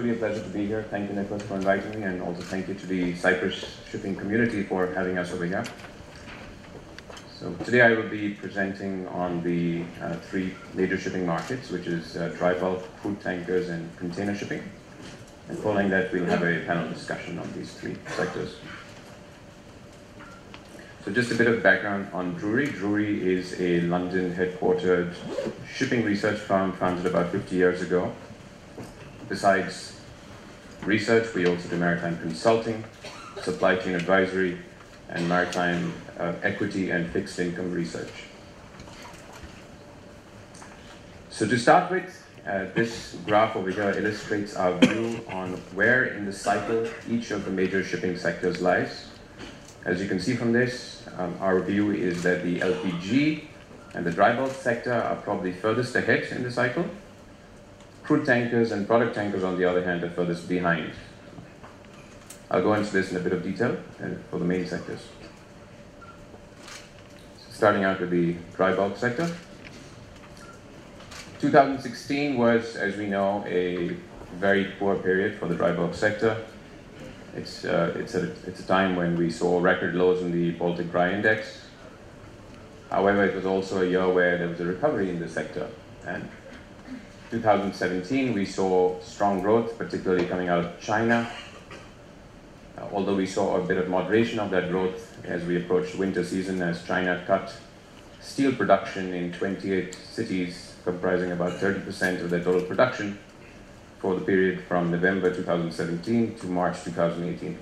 truly a pleasure to be here. Thank you, Nicholas, for inviting me, and also thank you to the Cyprus shipping community for having us over here. So today I will be presenting on the uh, three major shipping markets, which is uh, dry bulk, crude tankers, and container shipping. And following that, we'll have a panel discussion on these three sectors. So just a bit of background on Drewry. Drewry is a London headquartered shipping research firm founded about 50 years ago. Besides research, we also do maritime consulting, supply chain advisory, and maritime uh, equity and fixed income research. So to start with, uh, this graph over here illustrates our view on where in the cycle each of the major shipping sectors lies. As you can see from this, um, our view is that the LPG and the dry bulk sector are probably furthest ahead in the cycle. Crude tankers and product tankers, on the other hand, are furthest behind. I'll go into this in a bit of detail for the main sectors. Starting out with the dry bulk sector. 2016 was, as we know, a very poor period for the dry bulk sector. It's, uh, it's, a, it's a time when we saw record lows in the Baltic Dry Index. However, it was also a year where there was a recovery in the sector. And 2017, we saw strong growth, particularly coming out of China. Uh, although we saw a bit of moderation of that growth as we approached winter season, as China cut steel production in 28 cities comprising about 30% of their total production for the period from November 2017 to March 2018.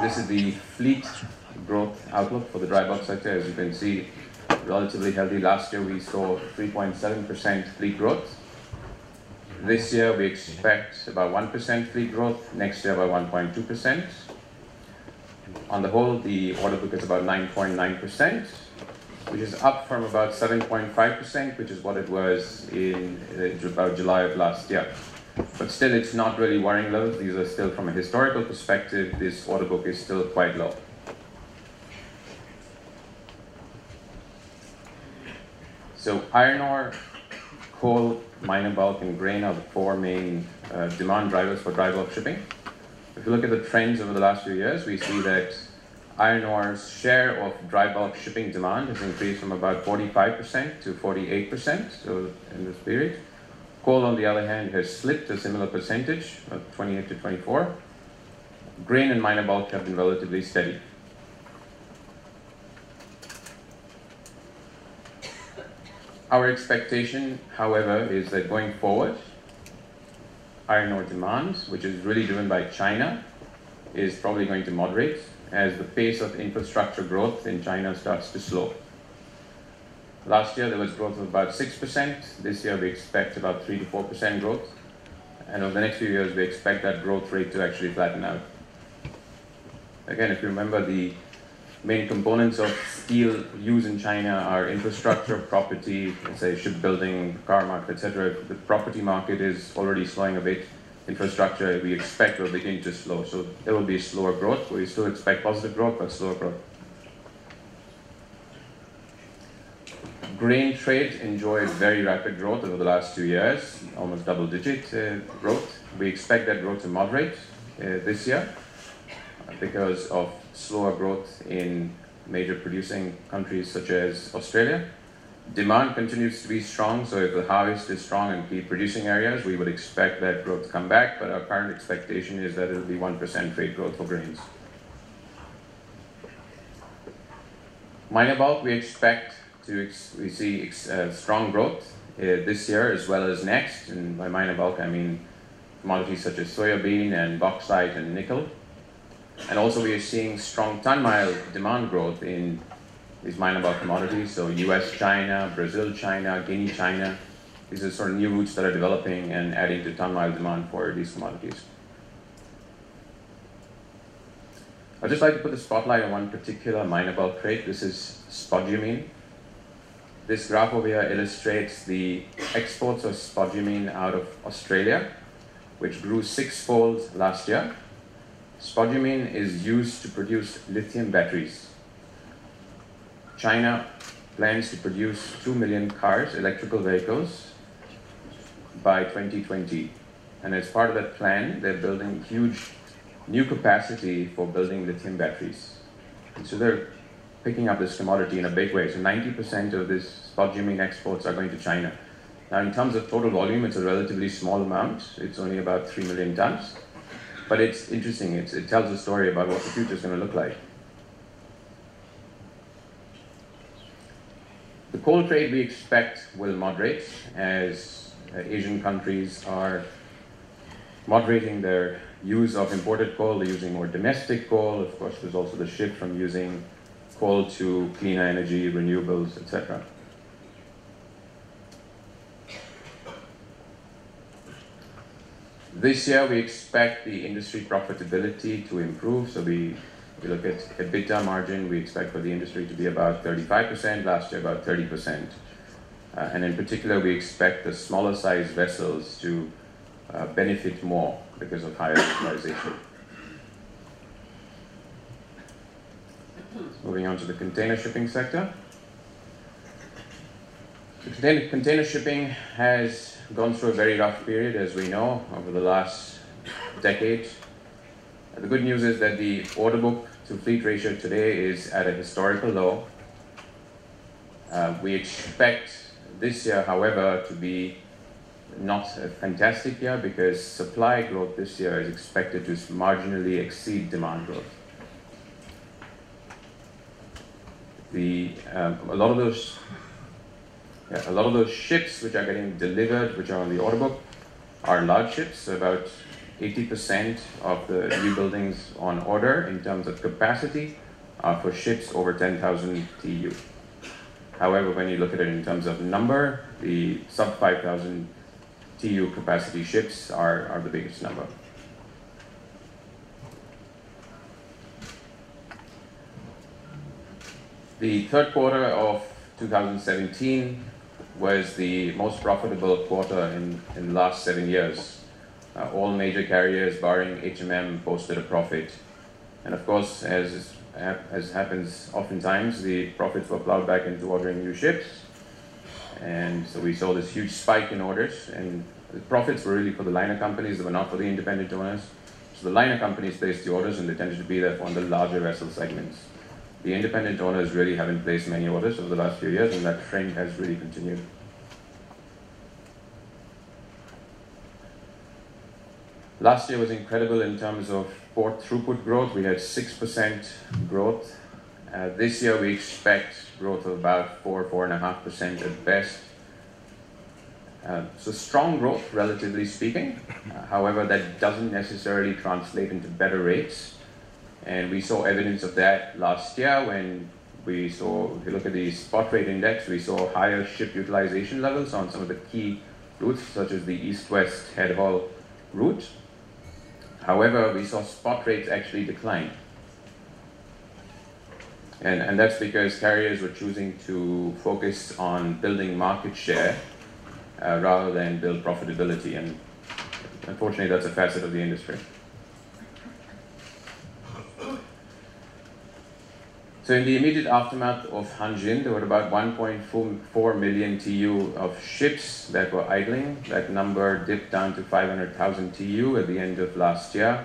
This is the fleet growth outlook for the dry bulk sector. As you can see, relatively healthy. Last year we saw 3.7% fleet growth. This year we expect about 1% fleet growth, next year about 1.2% on the whole, the order book is about 9.9%, which is up from about 7.5%, which is what it was in uh, about July of last year. But still, it's not really worrying levels. These are still, from a historical perspective, this order book is still quite low. So, iron ore, coal, minor bulk, and grain are the four main uh, demand drivers for dry bulk shipping. If you look at the trends over the last few years, we see that iron ore's share of dry bulk shipping demand has increased from about 45% to 48% so in this period. Coal, on the other hand, has slipped a similar percentage, of 28 to 24. Grain and minor bulk have been relatively steady. Our expectation, however, is that going forward, iron ore demand, which is really driven by China, is probably going to moderate as the pace of infrastructure growth in China starts to slow. Last year there was growth of about 6%. This year we expect about 3 to 4% growth. And over the next few years we expect that growth rate to actually flatten out. Again, if you remember the main components of steel used in China are infrastructure, property, say shipbuilding, car market, etc. The property market is already slowing a bit. Infrastructure we expect will begin to slow. So there will be slower growth. but We still expect positive growth, but slower growth. Grain trade enjoyed very rapid growth over the last two years, almost double digit uh, growth. We expect that growth to moderate uh, this year because of slower growth in major producing countries such as Australia. Demand continues to be strong, so if the harvest is strong in key producing areas, we would expect that growth to come back, but our current expectation is that it will be 1% trade growth for grains. Minor bulk, we expect to we see ex- uh, strong growth uh, this year as well as next, and by minor bulk I mean commodities such as soybean and bauxite and nickel. And also we are seeing strong ton mile demand growth in these minor bulk commodities. So US China, Brazil China, Guinea China. These are sort of new routes that are developing and adding to ton mile demand for these commodities. I'd just like to put the spotlight on one particular minor bulk trade. This is spodumene. This graph over here illustrates the exports of spodumene out of Australia, which grew sixfold last year Spodumene is used to produce lithium batteries. China plans to produce 2 million cars, electrical vehicles, by 2020. And as part of that plan, they're building huge new capacity for building lithium batteries. And so they're picking up this commodity in a big way. So 90% of this spodumene exports are going to China. Now, in terms of total volume, it's a relatively small amount. It's only about 3 million tons. But it's interesting. It's, it tells a story about what the future is going to look like. The coal trade we expect will moderate as uh, Asian countries are moderating their use of imported coal, they're using more domestic coal. Of course, there's also the shift from using coal to cleaner energy, renewables, etc. This year, we expect the industry profitability to improve. So we, we look at EBITDA margin, we expect for the industry to be about 35%, last year about 30%. Uh, and in particular, we expect the smaller size vessels to uh, benefit more because of higher utilization. Moving on to the container shipping sector. Container shipping has gone through a very rough period, as we know, over the last decade. The good news is that the order book to fleet ratio today is at a historical low. Uh, we expect this year, however, to be not a fantastic year because supply growth this year is expected to marginally exceed demand growth. The, um, a lot of those yeah, a lot of those ships which are getting delivered, which are on the order book, are large ships. About 80% of the new buildings on order in terms of capacity are for ships over 10,000 TEU. However, when you look at it in terms of number, the sub 5,000 TEU capacity ships are, are the biggest number. The third quarter of 2017 was the most profitable quarter in, in the last seven years. Uh, all major carriers, barring HMM, posted a profit. And of course, as, as happens oftentimes, the profits were plowed back into ordering new ships and so we saw this huge spike in orders, and the profits were really for the liner companies, they were not for the independent owners. So the liner companies placed the orders, and they tended to be there for the larger vessel segments. The independent owners really haven't placed many orders over the last few years, and that trend has really continued. Last year was incredible in terms of port throughput growth. We had 6% growth uh, this year we expect growth of about 4 4.5% at best. Uh, so strong growth, relatively speaking. Uh, however, that doesn't necessarily translate into better rates. And we saw evidence of that last year when we saw, if you look at the spot rate index, we saw higher ship utilization levels on some of the key routes, such as the east-west head haul route. However, we saw spot rates actually decline. And, and that's because carriers were choosing to focus on building market share uh, rather than build profitability. And unfortunately, that's a facet of the industry. So in the immediate aftermath of Hanjin, there were about 1.4 million TEU of ships that were idling. That number dipped down to 500,000 TEU at the end of last year.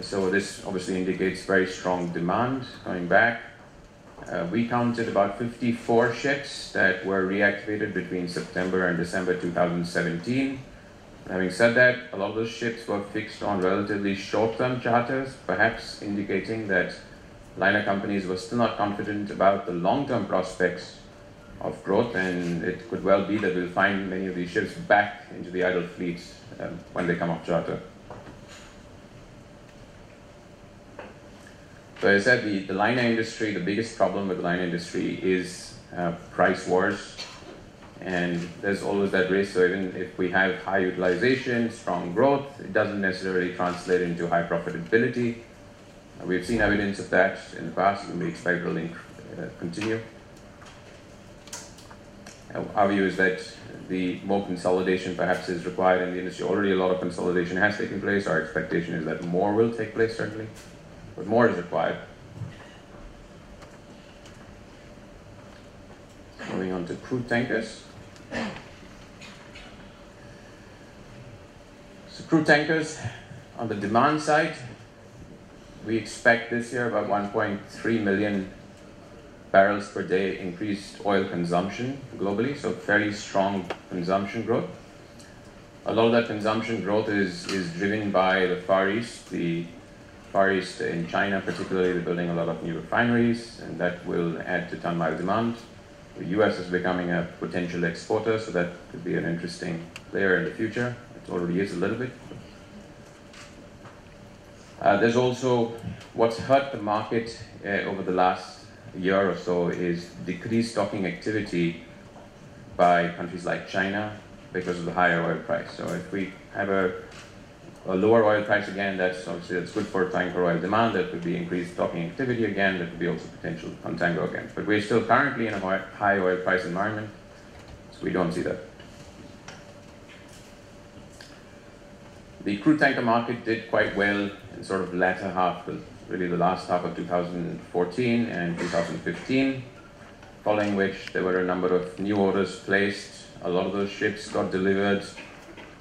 So this obviously indicates very strong demand going back. Uh, we counted about 54 ships that were reactivated between September and December 2017. Having said that, a lot of those ships were fixed on relatively short-term charters, perhaps indicating that liner companies were still not confident about the long-term prospects of growth, and it could well be that we'll find many of these ships back into the idle fleets um, when they come off charter. So as I said, the, the liner industry, the biggest problem with the liner industry is uh, price wars. And there's always that risk. So even if we have high utilization, strong growth, it doesn't necessarily translate into high profitability. Uh, we've seen evidence of that in the past, and we expect it will uh, continue. Our view is that the more consolidation perhaps is required in the industry. Already a lot of consolidation has taken place. Our expectation is that more will take place, certainly but more is required. Moving on to crude tankers. So Crude tankers, on the demand side, we expect this year about 1.3 million barrels per day increased oil consumption globally, so fairly strong consumption growth. A lot of that consumption growth is, is driven by the Far East. The Far East in China, particularly, they're building a lot of new refineries, and that will add to ton mile demand. The US is becoming a potential exporter, so that could be an interesting player in the future. It already is a little bit. Uh, there's also what's hurt the market uh, over the last year or so is decreased stocking activity by countries like China because of the higher oil price. So if we have a, a lower oil price again, that's obviously that's good for tanker oil demand. That could be increased stocking activity again. That could be also potential contango again. But we're still currently in a high oil price environment, so we don't see that. The crude tanker market did quite well in sort of latter half, really the last half of 2014 and 2015, following which there were a number of new orders placed. A lot of those ships got delivered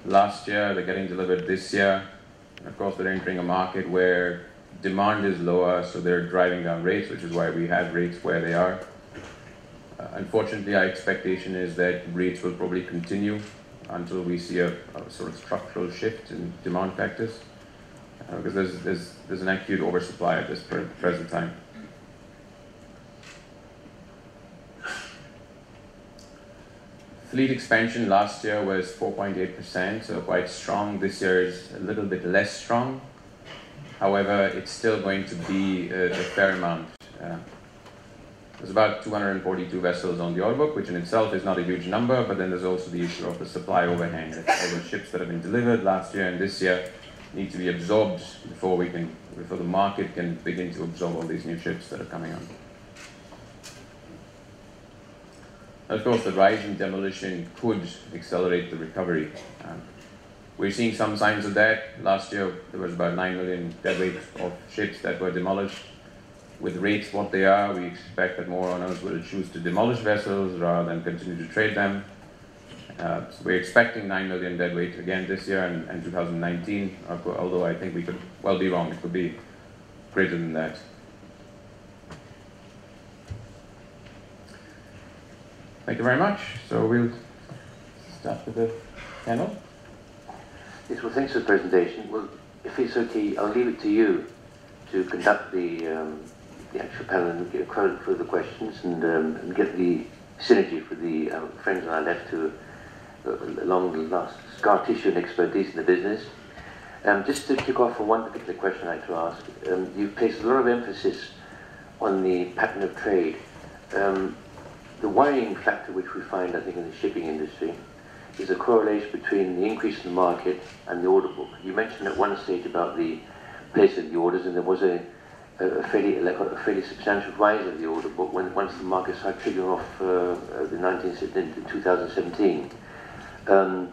last year, they're getting delivered this year. And of course, they're entering a market where demand is lower, so they're driving down rates, which is why we have rates where they are. Uh, unfortunately, our expectation is that rates will probably continue until we see a, a sort of structural shift in demand factors, uh, because there's, there's, there's an acute oversupply at this present time. Fleet expansion last year was 4.8%, so quite strong. This year is a little bit less strong. However, it's still going to be a, a fair amount. Uh, there's about 242 vessels on the order book, which in itself is not a huge number, but then there's also the issue of the supply overhang. All the ships that have been delivered last year and this year need to be absorbed before we can, before the market can begin to absorb all these new ships that are coming on. Of course, the rise in demolition could accelerate the recovery. Um, we're seeing some signs of that. Last year, there was about 9 million deadweight of ships that were demolished. With rates what they are, we expect that more owners will choose to demolish vessels rather than continue to trade them. Uh, so we're expecting 9 million deadweight again this year and, and 2019, although I think we could well be wrong. It could be greater than that. Thank you very much. So we'll start with the panel. Yes, well, thanks for the presentation. Well, if it's okay, I'll leave it to you to conduct the, um, the actual panel and get credit for the questions and, um, and get the synergy for the um, friends on our left who uh, along the last scar tissue and expertise in the business. Um, just to kick off on one particular question I'd like to ask, um, you've placed a lot of emphasis on the pattern of trade. Um, the worrying factor which we find, I think, in the shipping industry is a correlation between the increase in the market and the order book. You mentioned at one stage about the place of the orders, and there was a, a fairly, a fairly substantial rise of the order book when once the market started triggering off uh, uh the 19, 2017. Um,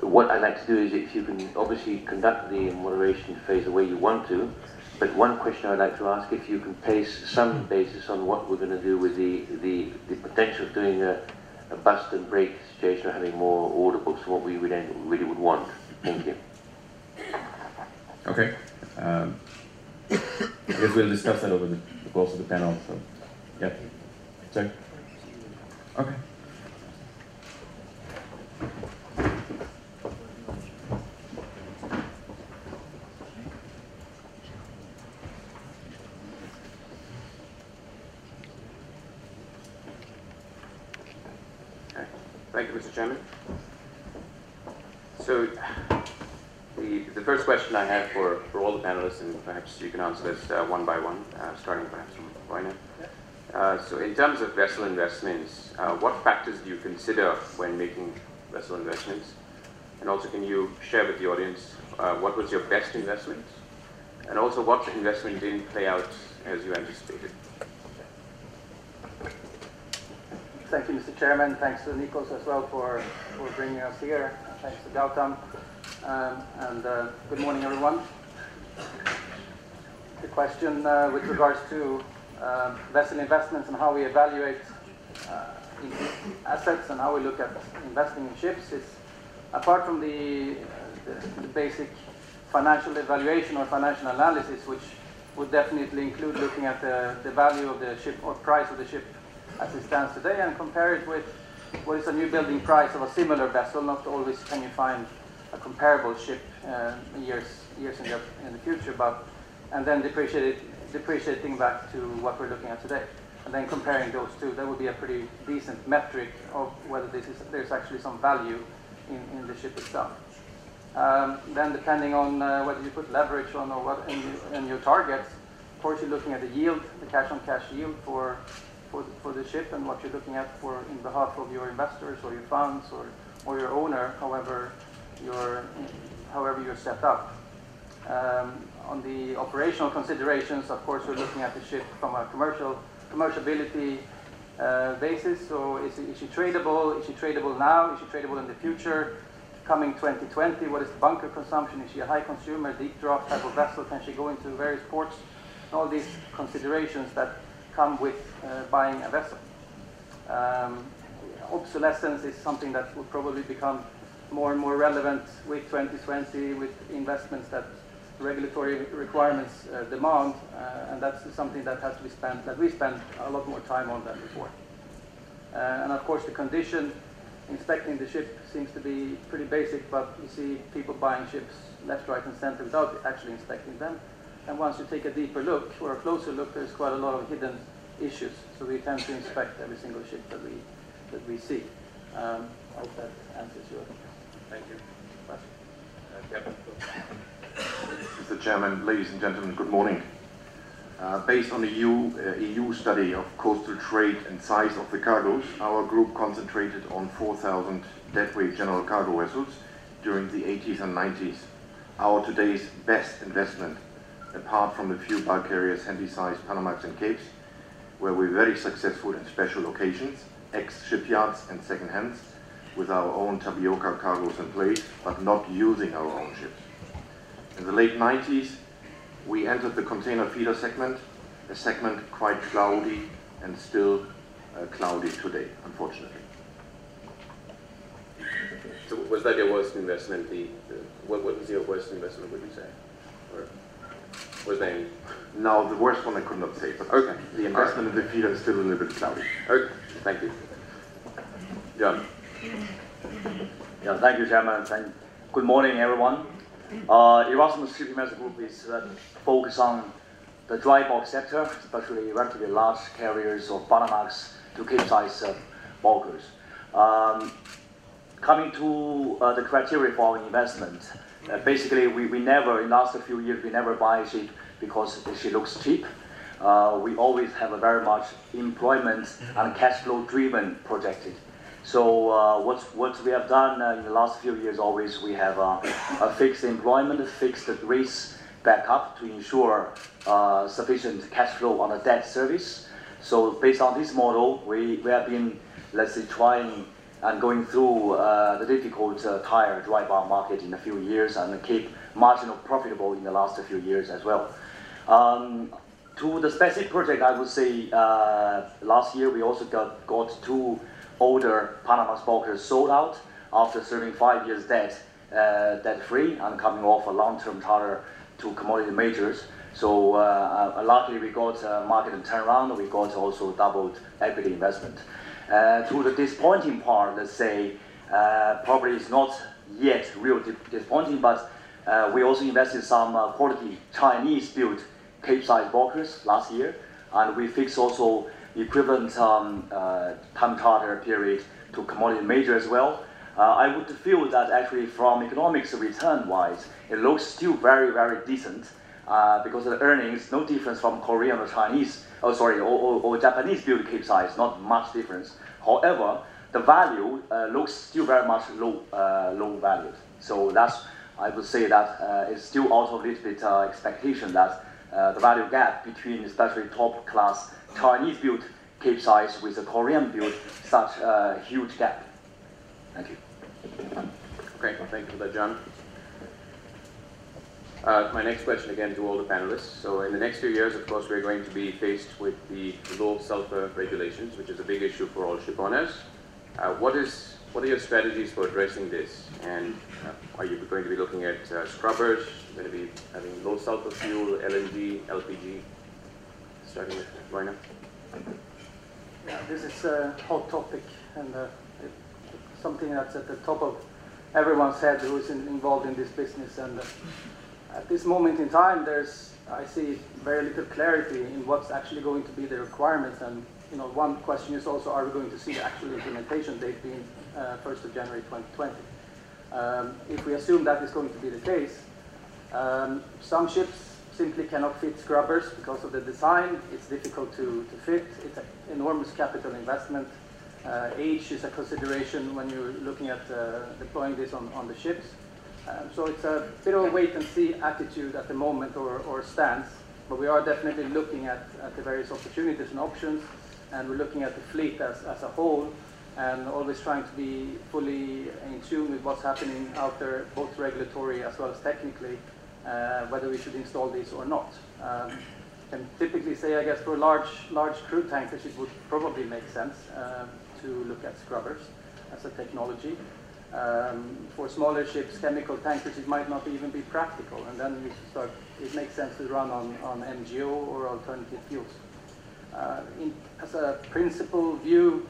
what I'd like to do is if you can obviously conduct the moderation phase the way you want to, but one question I'd like to ask, if you can place some basis on what we're going to do with the, the, the potential of doing a, a bust and break situation or having more order books than what we would, really would want. Thank you. Okay. Um, I guess we'll discuss that over the, course of the panel. So, yeah. Sorry. Okay. Thank you, Mr. Chairman. So the, the first question I have for, for all and perhaps you can answer this uh, one by one, uh, starting perhaps from Roine. Uh, so in terms of vessel investments, uh, what factors do you consider when making vessel investments? And also, can you share with the audience uh, what was your best investment? And also, what investment didn't play out as you anticipated? Thank you, Mr. Chairman. Thanks to Nikos as well for, for bringing us here. Thanks to Gautam. Um, and uh, good morning, everyone. Question uh, with regards to uh, vessel investments and how we evaluate uh, assets and how we look at investing in ships is, apart from the, the, the basic financial evaluation or financial analysis, which would definitely include looking at the, the value of the ship or price of the ship as it stands today and compare it with what is a new building price of a similar vessel. Not always can you find a comparable ship uh, years years in the, in the future, but and then depreciating back to what we're looking at today, and then comparing those two, that would be a pretty decent metric of whether is there's actually some value in, in the ship itself. Um, then depending on uh, whether you put leverage on or what in, in, your targets, of course you're looking at the yield, the cash on cash yield for, for, the, for the ship and what you're looking at for in behalf of your investors or your funds or, or your owner, however you're, however you're set up. Um, on the operational considerations, of course, we're looking at the ship from a commercial commerciality uh, basis. So is, is she tradable? Is she tradable now? Is she tradable in the future? coming 2020, what is the bunker consumption? Is she a high consumer, deep draft type of vessel? Can she go into various ports? All these considerations that come with uh, buying a vessel. Um, obsolescence is something that will probably become more and more relevant with 2020, with investments that regulatory requirements uh, demand, uh, and that's something that has to be spent, that we spend a lot more time on than before. Uh, and of course, the condition inspecting the ship seems to be pretty basic, but you see people buying ships left, right, and center without actually inspecting them. And once you take a deeper look or a closer look, there's quite a lot of hidden issues. So we tend to inspect every single ship that we that we see. Um, I hope that answers your question. Thank you. question. Uh, Mr. Chairman, ladies and gentlemen, good morning. Uh, based on the EU, uh, EU, study of coastal trade and size of the cargoes, our group concentrated on 4,000 deadweight general cargo vessels during the 80s and 90s. Our today's best investment, apart from the few bulk carriers, handy-sized Panamax and Capes, where we're very successful in special locations, ex-shipyards and second hands, with our own tapioca cargoes in place, but not using our own ships. In the late 90s, we entered the container feeder segment, a segment quite cloudy and still uh, cloudy today, unfortunately. So was that your worst investment? The, the what, what, was your worst investment? Would you say, or was there? Any? Now the worst one I could not say, but okay. The investment right. in the feeder is still a little bit cloudy. Okay, thank you, John. Yeah, thank you, Chairman. Thank, good morning, everyone. Uh, Erasmus Master Group is uh, focused on the dry bulk sector, especially relatively large carriers of Panamax to Capesize uh, bulkers. Um, coming to uh, the criteria for our investment, uh, basically we, we never, in the last few years, we never buy a ship because she looks cheap. Uh, we always have a very much employment and cash flow driven projected. So uh, what, what we have done uh, in the last few years always we have uh, a fixed employment, fixed rates backup to ensure uh, sufficient cash flow on the debt service. So based on this model, we, we have been, let's say, trying and going through uh, the difficult uh, tire dry bar market in a few years and keep marginal profitable in the last few years as well. Um, to the specific project, I would say last year we also got, got two older Panama bulkers sold out after serving five years debt, uh, debt-free and coming off a long-term charter to commodity majors. So uh, uh, luckily we got a market turnaround. We got also doubled equity investment. Uh, to the disappointing part, let's say, uh, probably it's not yet real disappointing, but uh, we also invested some quality Chinese-built Cape-size bulkers last year, and we fixed also equivalent um, uh, time charter period to commodity major as well. Uh, I would feel that actually from economics return wise, it looks still very, very decent uh, because the earnings, no difference from Korean or Chinese, oh sorry, or, or, or Japanese build cape size, not much difference. However, the value uh, looks still very much low, uh, low valued. So that's, I would say that uh, it's still out of a little bit expectation that the value gap between especially top class Chinese built cape size with a Korean built such a huge gap. Thank you. Okay, thank you for that, John. Uh, my next question again to all the panelists. So in the next few years, of course, we're going to be faced with the low sulfur regulations, which is a big issue for all ship owners. Uh, what is what are your strategies for addressing this? And uh, are you going to be looking at uh, scrubbers? Going to be having low sulfur fuel, LNG, LPG? Starting with Rainer. Yeah, this is a hot topic and uh, something that's at the top of everyone's head who is in, involved in this business. And uh, at this moment in time, there's I see very little clarity in what's actually going to be the requirements. And you know, one question is also, are we going to see the actual implementation date being uh, 1st of January 2020? Um, if we assume that is going to be the case, um, some ships simply cannot fit scrubbers because of the design. It's difficult to, to fit. It's an enormous capital investment. Uh, age is a consideration when you're looking at uh, deploying this on, on the ships. Um, so it's a bit of a wait and see attitude at the moment or, or stance, but we are definitely looking at, at the various opportunities and options, and we're looking at the fleet as, as a whole, and always trying to be fully in tune with what's happening out there, both regulatory as well as technically, uh, whether we should install these or not. Um, can typically say, I guess, for large, large crude tankers, it would probably make sense uh, to look at scrubbers as a technology. Um, for smaller ships, chemical tankers, it might not even be practical, and then start, it makes sense to run on, on MGO or alternative fuels. Uh, in, as a principal view,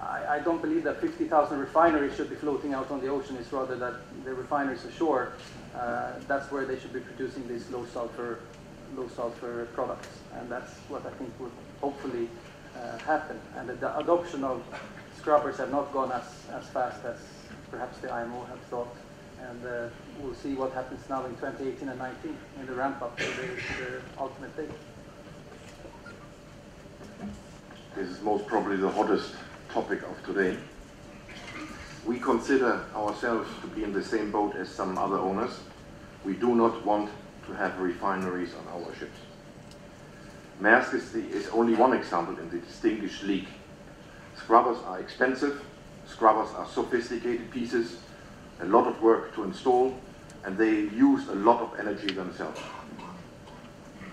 I, I don't believe that 50,000 refineries should be floating out on the ocean. It's rather that the refineries ashore, uh, that's where they should be producing these low sulfur, low sulfur products, and that's what I think would hopefully uh, happen. And the adoption of scrubbers have not gone as, as fast as perhaps the IMO have thought. And uh, we'll see what happens now in 2018 and 19 in the ramp up to the, the ultimate date. This is most probably the hottest topic of today. We consider ourselves to be in the same boat as some other owners. We do not want to have refineries on our ships. Maersk is, the, is only one example in the distinguished league. Scrubbers are expensive, Scrubbers are sophisticated pieces, a lot of work to install, and they use a lot of energy themselves.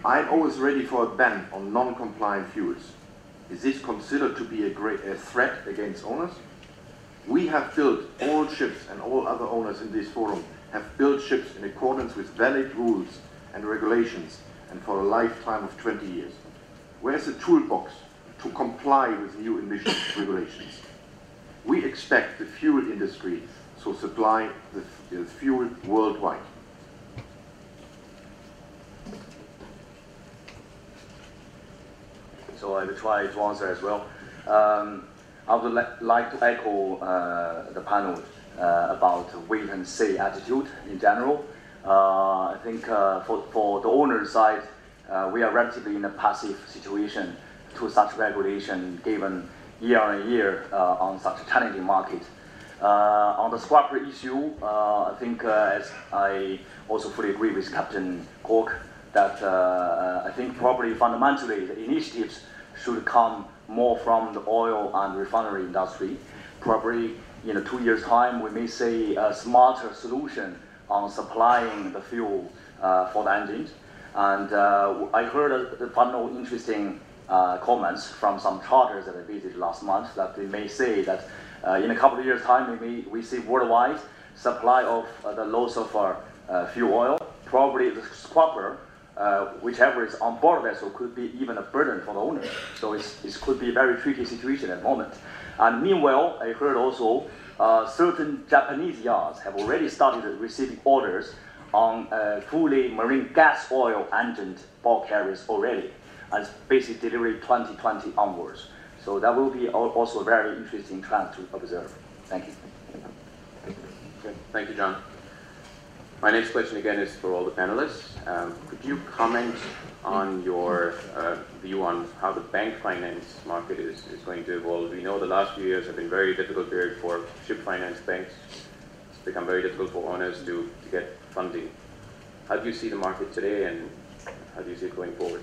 I'm always ready for a ban on non-compliant fuels. Is this considered to be a, great, a threat against owners? We have built, all ships and all other owners in this forum have built ships in accordance with valid rules and regulations and for a lifetime of 20 years. Where's the toolbox to comply with new emissions regulations? We expect the fuel industry to supply the, the fuel worldwide. So I will try to answer as well. Um, I would li like to echo uh, the panel uh, about wait and see attitude in general. Uh, I think uh, for, for the owner side, uh, we are relatively in a passive situation to such regulation given year on year uh, on such a challenging market. On the scrubber issue, I think as I also fully agree with Captain Cork that I think probably fundamentally the initiatives should come more from the oil and refinery industry. Probably in a two years time, we may see a smarter solution on supplying the fuel uh, for the engines. And uh, I heard a, a final interesting uh, comments from some charters that I visited last month that they may say that uh, in a couple of years' time, we, may, we see worldwide supply of uh, the low sulfur uh, fuel oil. Probably the scrubber, uh, whichever is on board vessel, could be even a burden for the owner. So it could be a very tricky situation at the moment. And meanwhile, I heard also uh, certain Japanese yards have already started receiving orders on fully marine gas oil engined bulk carriers already and basic delivery 2020 onwards. So that will be also a very interesting trend to observe. Thank you. Okay. Thank you, John. My next question again is for all the panelists. Um, could you comment on your uh, view on how the bank finance market is, is going to evolve? We know the last few years have been very difficult period for ship finance banks. It's become very difficult for owners to, to get funding. How do you see the market today and how do you see it going forward?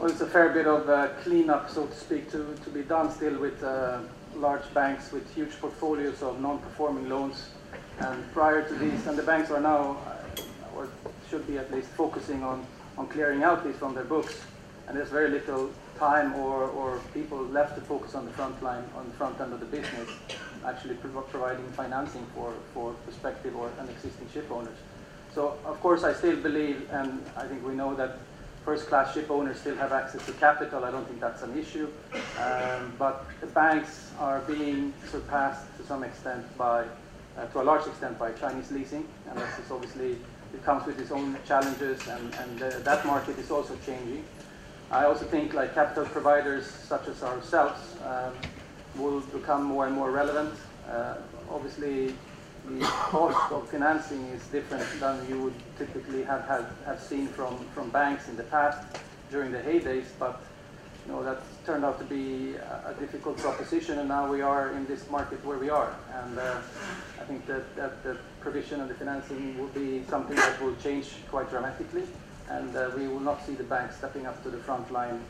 Well, it's a fair bit of uh, cleanup, so to speak, to, to be done still with uh, large banks with huge portfolios of non-performing loans. And prior to these, and the banks are now, uh, or should be at least, focusing on, on clearing out these from their books. and there's very little time or, or people left to focus on the front line, on the front end of the business, actually prov- providing financing for, for prospective or and existing ship owners. So of course I still believe, and I think we know that first-class ship owners still have access to capital. I don't think that's an issue. Um, but the banks are being surpassed to some extent by, uh, to a large extent by Chinese leasing, and this is obviously, it comes with its own challenges, and, and uh, that market is also changing. I also think like capital providers such as ourselves um, will become more and more relevant. Uh, obviously, the cost of financing is different than you would typically have, have, have seen from, from banks in the past during the heydays, but you know, that turned out to be a, a difficult proposition, and now we are in this market where we are. And uh, I think that, that the provision of the financing will be something that will change quite dramatically, and uh, we will not see the banks stepping up to the front line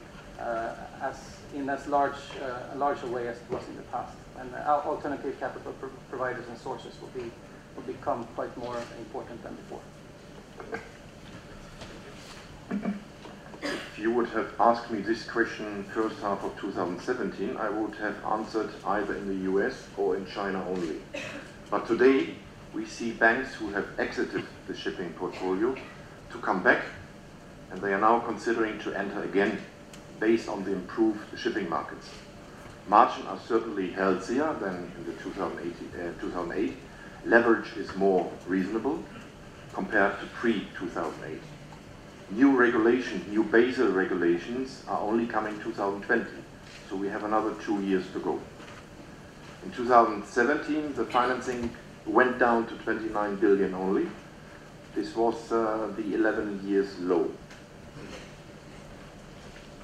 uh, as in as large uh, a larger way as it was in the past. And uh, alternative capital pro providers and sources will be will become quite more important than before. If you would have asked me this question first half of 2017, I would have answered either in the US or in China only. But today, we see banks who have exited the shipping portfolio to come back, and they are now considering to enter again based on the improved shipping markets. Margins are certainly healthier than in the 2008, uh, 2008. Leverage is more reasonable compared to pre-2008. New regulation, new Basel regulations are only coming 2020, so we have another two years to go. In 2017, the financing went down to 29 billion only. This was uh, the 11 years low.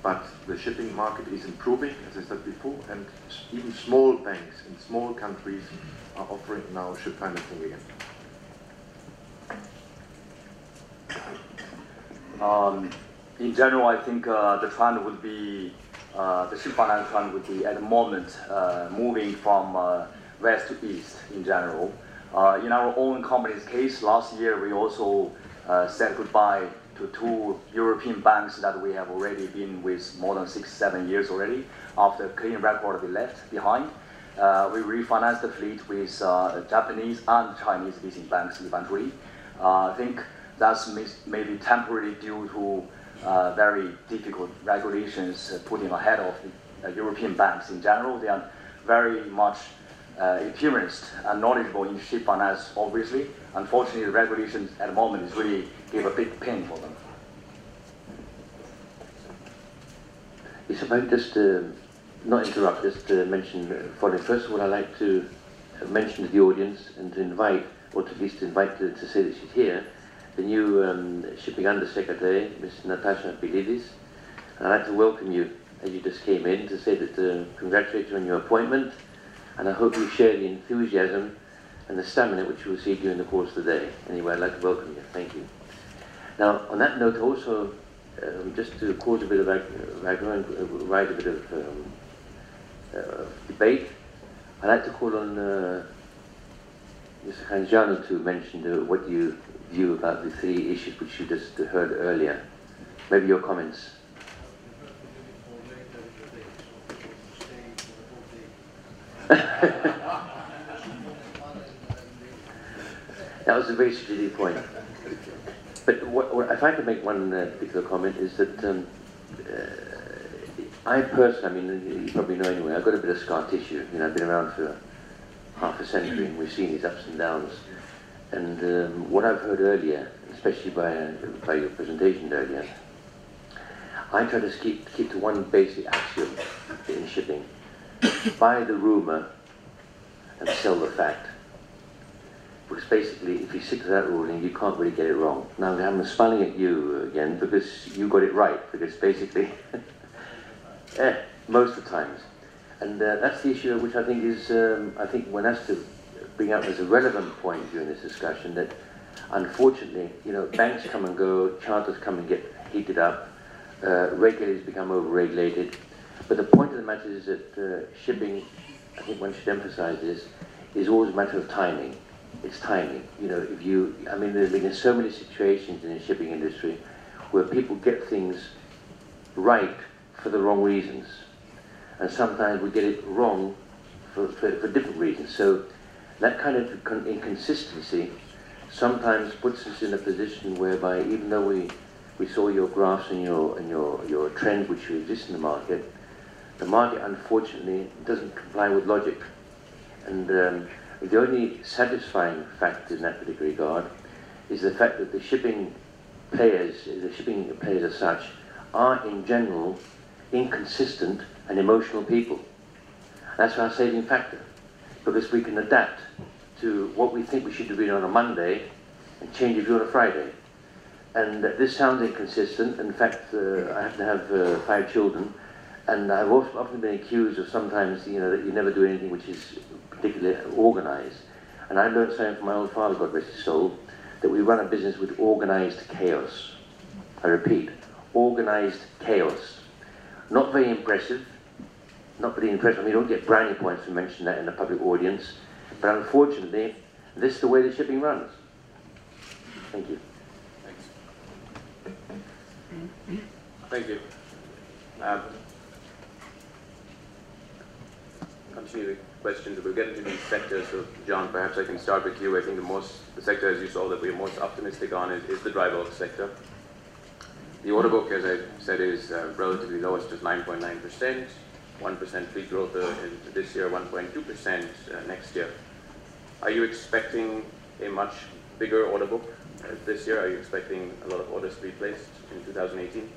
But the shipping market is improving, as I said before, and even small banks in small countries are offering now ship financing again. Um, in general, I think uh, the trend would be uh, the ship finance trend would be at the moment uh, moving from uh, west to east in general. Uh, in our own company's case, last year we also uh, said goodbye to two European banks that we have already been with more than six, seven years already. After clean record we left behind, we refinanced the fleet with Japanese and Chinese leasing banks eventually. I think that's maybe temporarily due to uh, very difficult regulations uh, putting ahead of the uh, European banks in general. They are very much uh, experienced and knowledgeable in ship finance, obviously. Unfortunately, the regulations at the moment is really give a big pain for them. Yes, if I could just uh, not interrupt, just to mention uh, following. First of all, I'd like to mention to the audience and to invite, or at least invite to, to say that she's here, the new um, Shipping Undersecretary, Ms. Natasha Pilides. And I'd like to welcome you as you just came in to say that uh, congratulate you on your appointment and I hope you share the enthusiasm and the stamina which you will see during the course of the day. Anyway, I'd like to welcome you. Thank you. Now, on that note, also, um, just to cause a bit of background, uh, write a bit of um, uh, debate, I'd like to call on uh, Mr. Cangiano to mention what you view about the three issues which you just heard earlier. Maybe your comments. that was a very strategic point. But what, what, if I could make one uh, particular comment is that um, uh, I personally, I mean, you probably know anyway, I've got a bit of scar tissue. You know, I've been around for half a century and we've seen these ups and downs. And um, what I've heard earlier, especially by, uh, by your presentation earlier, I try to keep, keep to one basic axiom in shipping. Buy the rumor and sell the fact. Because basically, if you stick to that ruling, you can't really get it wrong. Now, I'm smiling at you again because you got it right, because basically, eh, most of the times. And uh, that's the issue which I think is, um, I think one has to bring up as a relevant point during this discussion that unfortunately, you know, banks come and go, charters come and get heated up, uh, regulators become over-regulated. But the point of the matter is that uh, shipping, I think one should emphasize this, is always a matter of timing. It's timing. You know, if you, I mean, there's been so many situations in the shipping industry where people get things right for the wrong reasons. And sometimes we get it wrong for, for, for different reasons. So that kind of inconsistency sometimes puts us in a position whereby even though we, we saw your graphs and your, and your, your trend which exist in the market, the market unfortunately doesn't comply with logic. And um, the only satisfying fact in that particular regard is the fact that the shipping players, the shipping players as such, are in general inconsistent and emotional people. That's our saving factor, because we can adapt to what we think we should doing on a Monday and change it on a Friday. And this sounds inconsistent. In fact, uh, I happen to have uh, five children, and I've often been accused of sometimes, you know, that you never do anything which is particularly organized. And I learned something from my old father, God rest his soul, that we run a business with organized chaos. I repeat, organized chaos. Not very impressive, not very impressive. I mean, you don't get brownie points for mentioning that in a public audience, but unfortunately, this is the way the shipping runs. Thank you. Thanks. Thank you. Um, continue the questions. We'll get into these sectors. So, John, perhaps I can start with you. I think the most, the sector, as you saw, that we're most optimistic on is, is the dry bulk sector. The order book, as I said, is uh, relatively low. It's just 9.9%. 1% fleet growth uh, this year, 1.2% uh, next year. Are you expecting a much bigger order book uh, this year? Are you expecting a lot of orders to be placed in 2018?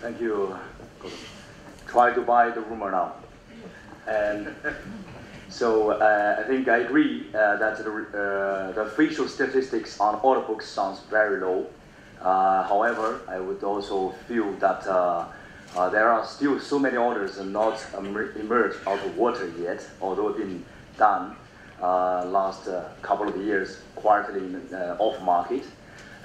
Thank you. Try to buy the rumor now. And so uh, I think I agree uh, that the, uh, the official statistics on order books sounds very low. however, I would also feel that uh, there are still so many orders not emerged out of water yet, although been done uh, last uh, couple of years quietly in, uh, off market.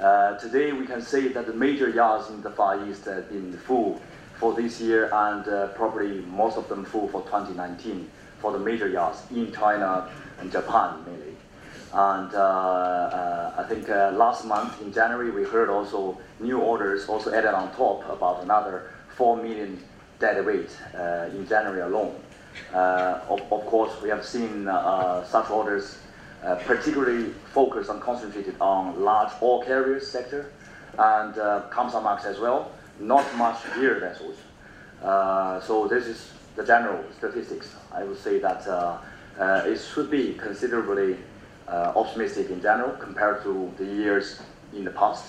Uh, today we can say that the major yards in the Far East have been full for this year and uh, probably most of them full for 2019 for the major yards in China and Japan mainly. And I think last month in January we heard also new orders also added on top about another 4 million deadweight uh, in January alone. Uh, of, of, course, we have seen uh, such orders particularly focused and concentrated on large ore carriers sector and uh, as well, not much gear vessels. Uh, so this is the general statistics. I would say that uh, uh, it should be considerably optimistic in general compared to the years in the past.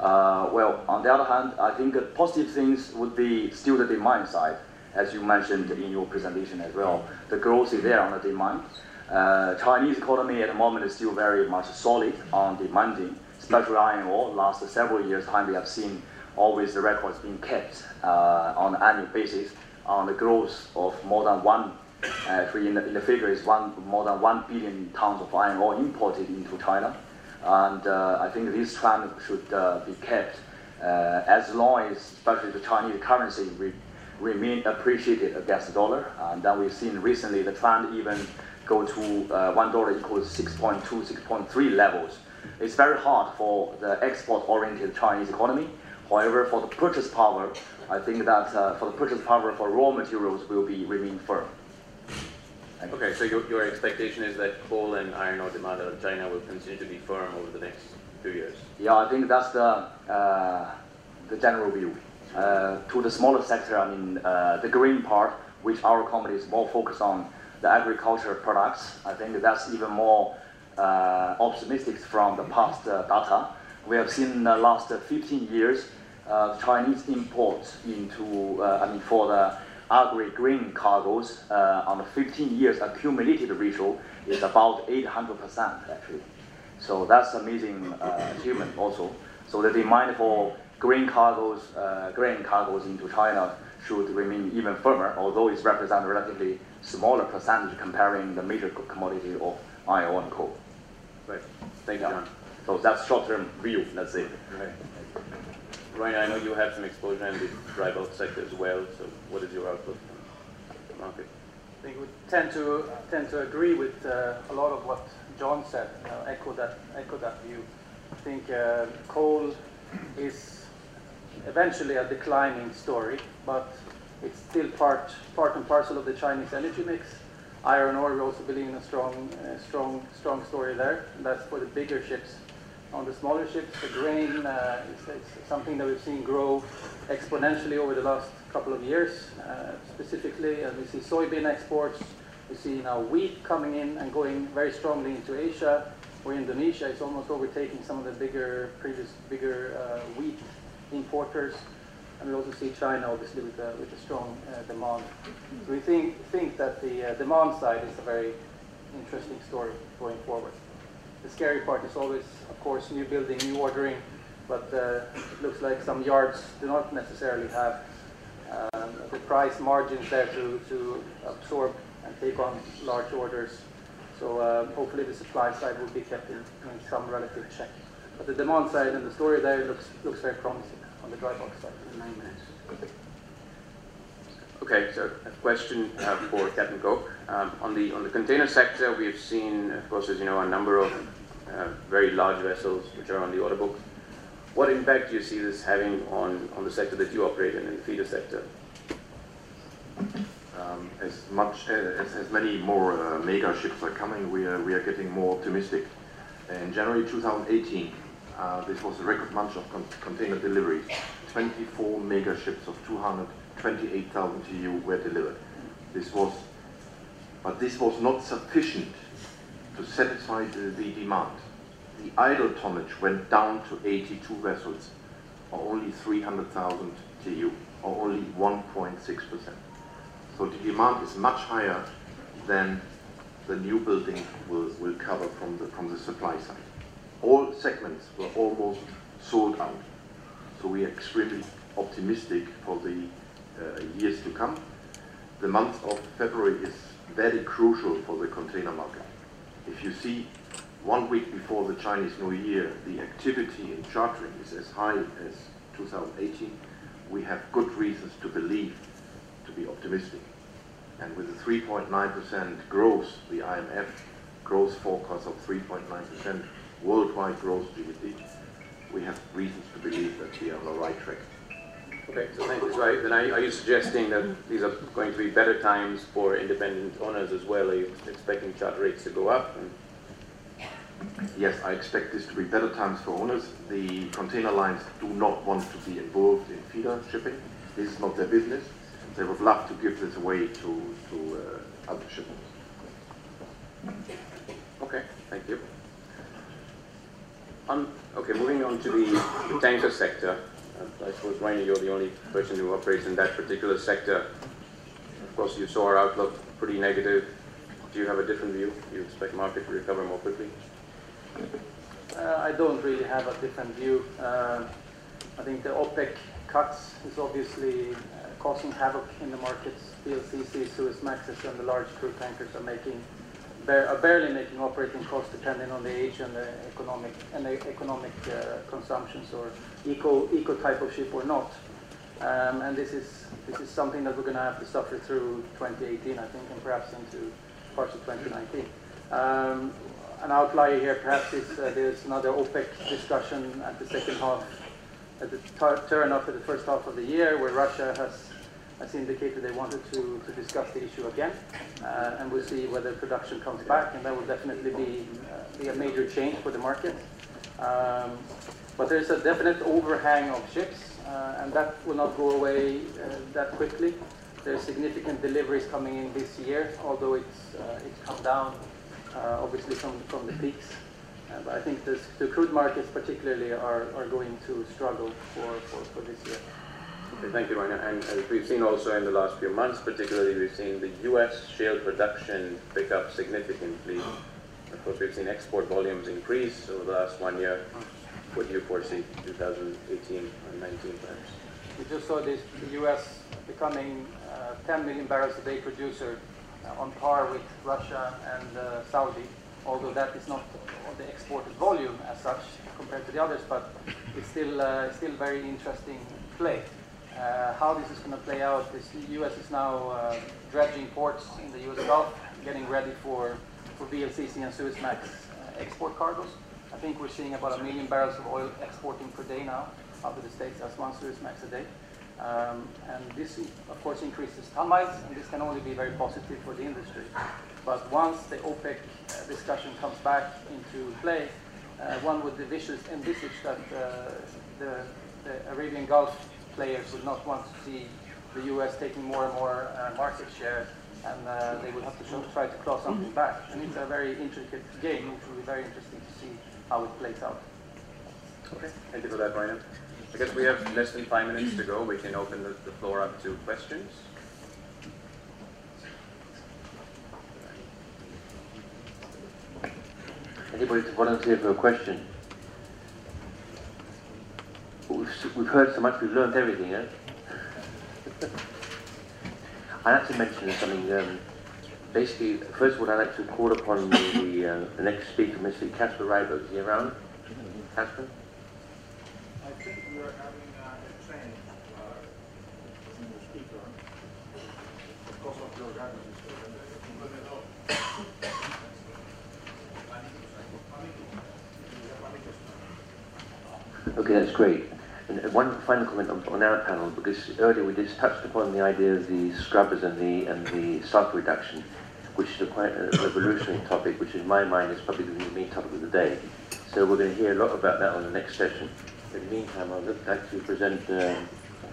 Uh, well, on the other hand, I think positive things would be still the demand side, as you mentioned in your presentation as well. The growth is there on the demand. Uh, Chinese economy at the moment is still very much solid on demanding, especially iron ore. Last several years time we have seen always the records being kept uh, on an annual basis on the growth of more than one, uh, in, the, in the figure is one, more than one billion tons of iron ore imported into China. And uh, I think this trend should uh, be kept uh, as long as, especially the Chinese currency, re remain appreciated against the dollar. And then we've seen recently the trend even go to uh, one dollar equals 6.2, 6.3 levels. It's very hard for the export-oriented Chinese economy. However, for the purchase power, I think that uh, for the purchase power for raw materials will be remain firm. Okay, so your, your expectation is that coal and iron ore demand out of China will continue to be firm over the next few years? Yeah, I think that's the, uh, the general view. Uh, to the smaller sector, I mean, uh, the green part, which our company is more focused on the agriculture products, I think that's even more uh, optimistic from the past uh, data. We have seen the last 15 years, uh, Chinese imports into, I mean, for the agri green cargoes uh, on the 15 years accumulated ratio is about 800% actually. So that's amazing uh, achievement also. So the demand for green cargoes, uh, grain cargoes into China should remain even firmer, although it represents a relatively smaller percentage comparing the major commodity of iron ore and coal. Right. Thank you. So that's short-term view, let's say. Right. Rainer, I know you have some exposure in the dry bulk sector as well, so what is your outlook on the market? I think we tend to tend to agree with uh, a lot of what John said, echo that echo that view. I think uh, coal is eventually a declining story, but it's still part, part and parcel of the Chinese energy mix. Iron ore, we also believe in a strong, uh, strong, strong story there, and that's for the bigger ships. On the smaller ships, the grain uh, is, is something that we've seen grow exponentially over the last couple of years, uh, specifically, and we see soybean exports, we see now wheat coming in and going very strongly into Asia, where Indonesia is almost overtaking some of the bigger, previous bigger uh, wheat importers. And we also see China, obviously, with a, with a strong uh, demand. So we think, think that the uh, demand side is a very interesting story going forward. The scary part is always, of course, new building, new ordering, but uh, it looks like some yards do not necessarily have um, the price margins there to, to absorb and take on large orders. So uh, hopefully the supply side will be kept in, in some relative check. But the demand side and the story there looks, looks very promising on the dry bulk side. in Nine minutes. Okay, so a question uh, for Captain Cook. Um, on the on the container sector, we have seen, of course, as you know, a number of uh, very large vessels which are on the order book. What impact do you see this having on, on the sector that you operate in, in the feeder sector? Um, as much as, as many more uh, mega ships are coming, we are we are getting more optimistic. In January 2018, uh, this was a record month of con container deliveries. 24 mega ships of 228,000 TEU were delivered. This was, but this was not sufficient to satisfy the, the demand. The idle tonnage went down to 82 vessels, or only 300,000 TEU, or only 1.6 percent. So the demand is much higher than the new building will, will cover from the, from the supply side. All segments were almost sold out. So we are extremely optimistic for the uh, years to come. The month of February is very crucial for the container market. If you see one week before the Chinese New Year, the activity in chartering is as high as 2018, we have good reasons to believe to be optimistic. And with the 3.9% growth, the IMF growth forecast of 3.9% worldwide growth GDP, we have reasons to believe that we are on the right track. Okay, so thank you. So I, then are you suggesting that these are going to be better times for independent owners as well? Are you expecting charter rates to go up? Yes, I expect this to be better times for owners. The container lines do not want to be involved in feeder shipping. This is not their business. They would love to give this away to, to uh, other shippers. Okay, thank you. Okay, moving on to the tanker sector. I suppose, Rainer, you're the only person who operates in that particular sector. Of course, you saw our outlook pretty negative. Do you have a different view? Do you expect market to recover more quickly? Uh, I don't really have a different view. Uh, I think the OPEC cuts is obviously uh, causing havoc in the markets. VLCC, Suezmaxes, and the large crude tankers are making are barely making operating costs depending on the age and the economic and the economic uh, consumptions or eco eco type of ship or not. Um, and this is this is something that we're going to have to suffer through 2018, I think, and perhaps into parts of 2019. Um, an outlier here perhaps is uh, there's another OPEC discussion at the second half, at the turn after the first half of the year, where Russia has has indicated they wanted to, to discuss the issue again, uh, and we'll see whether production comes back, and that will definitely be, uh, be a major change for the market. Um, but there's a definite overhang of ships, uh, and that will not go away uh, that quickly. There's significant deliveries coming in this year, although it's, uh, it's come down uh, obviously from, from the peaks. but I think this, the crude markets particularly are, are going to struggle for, for, for this year. Thank you, Rainer. And as we've seen also in the last few months, particularly, we've seen the U.S. shale production pick up significantly. Of course, we've seen export volumes increase over the last one year. What do you foresee 2018 and 19 perhaps? We just saw this, the U.S. becoming uh, 10 million barrels a day producer uh, on par with Russia and uh, Saudi, although that is not the exported volume as such compared to the others, but it's still, uh, still very interesting play. Uh, how this is going to play out, the U.S. is now uh, dredging ports in the U.S. Gulf, getting ready for, for VLCC and Suezmax uh, export cargoes. I think we're seeing about a million barrels of oil exporting per day now. out of the States as one Suezmax a day. Um, and this, of course, increases ton miles, and this can only be very positive for the industry. But once the OPEC uh, discussion comes back into play, uh, one would envisage that uh, the, the Arabian Gulf players would not want to see the U.S. taking more and more uh, market share, and uh, they would have to show, try to claw something back. And it's a very intricate game, which will be very interesting to see how it plays out. Okay, thank you for that, Rainer. I guess we have less than five minutes to go. We can open the, the floor up to questions. Anybody to volunteer for a question? We've, we've heard so much, we've learned everything, eh? I'd like to mention something. Um, basically, first of all, I'd like to call upon the, uh, the next speaker, Mr. Casper Reiber. Is he around? Casper? I think we are having uh, a uh, from the speaker because of your guidance. Okay, that's great. Uh, one final comment on, on our panel, because earlier we just touched upon the idea of the scrubbers and the and the sulfur reduction, which is a quite a revolutionary topic, which in my mind is probably the main topic of the day. So we're going to hear a lot about that on the next session. In the meantime, I'd like to present um,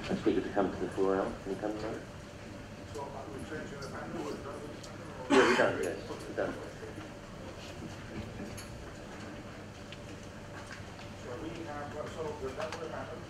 a speaker to come to the floor. Can you come now? We Yeah, we're done, yes, we're done. So we uh,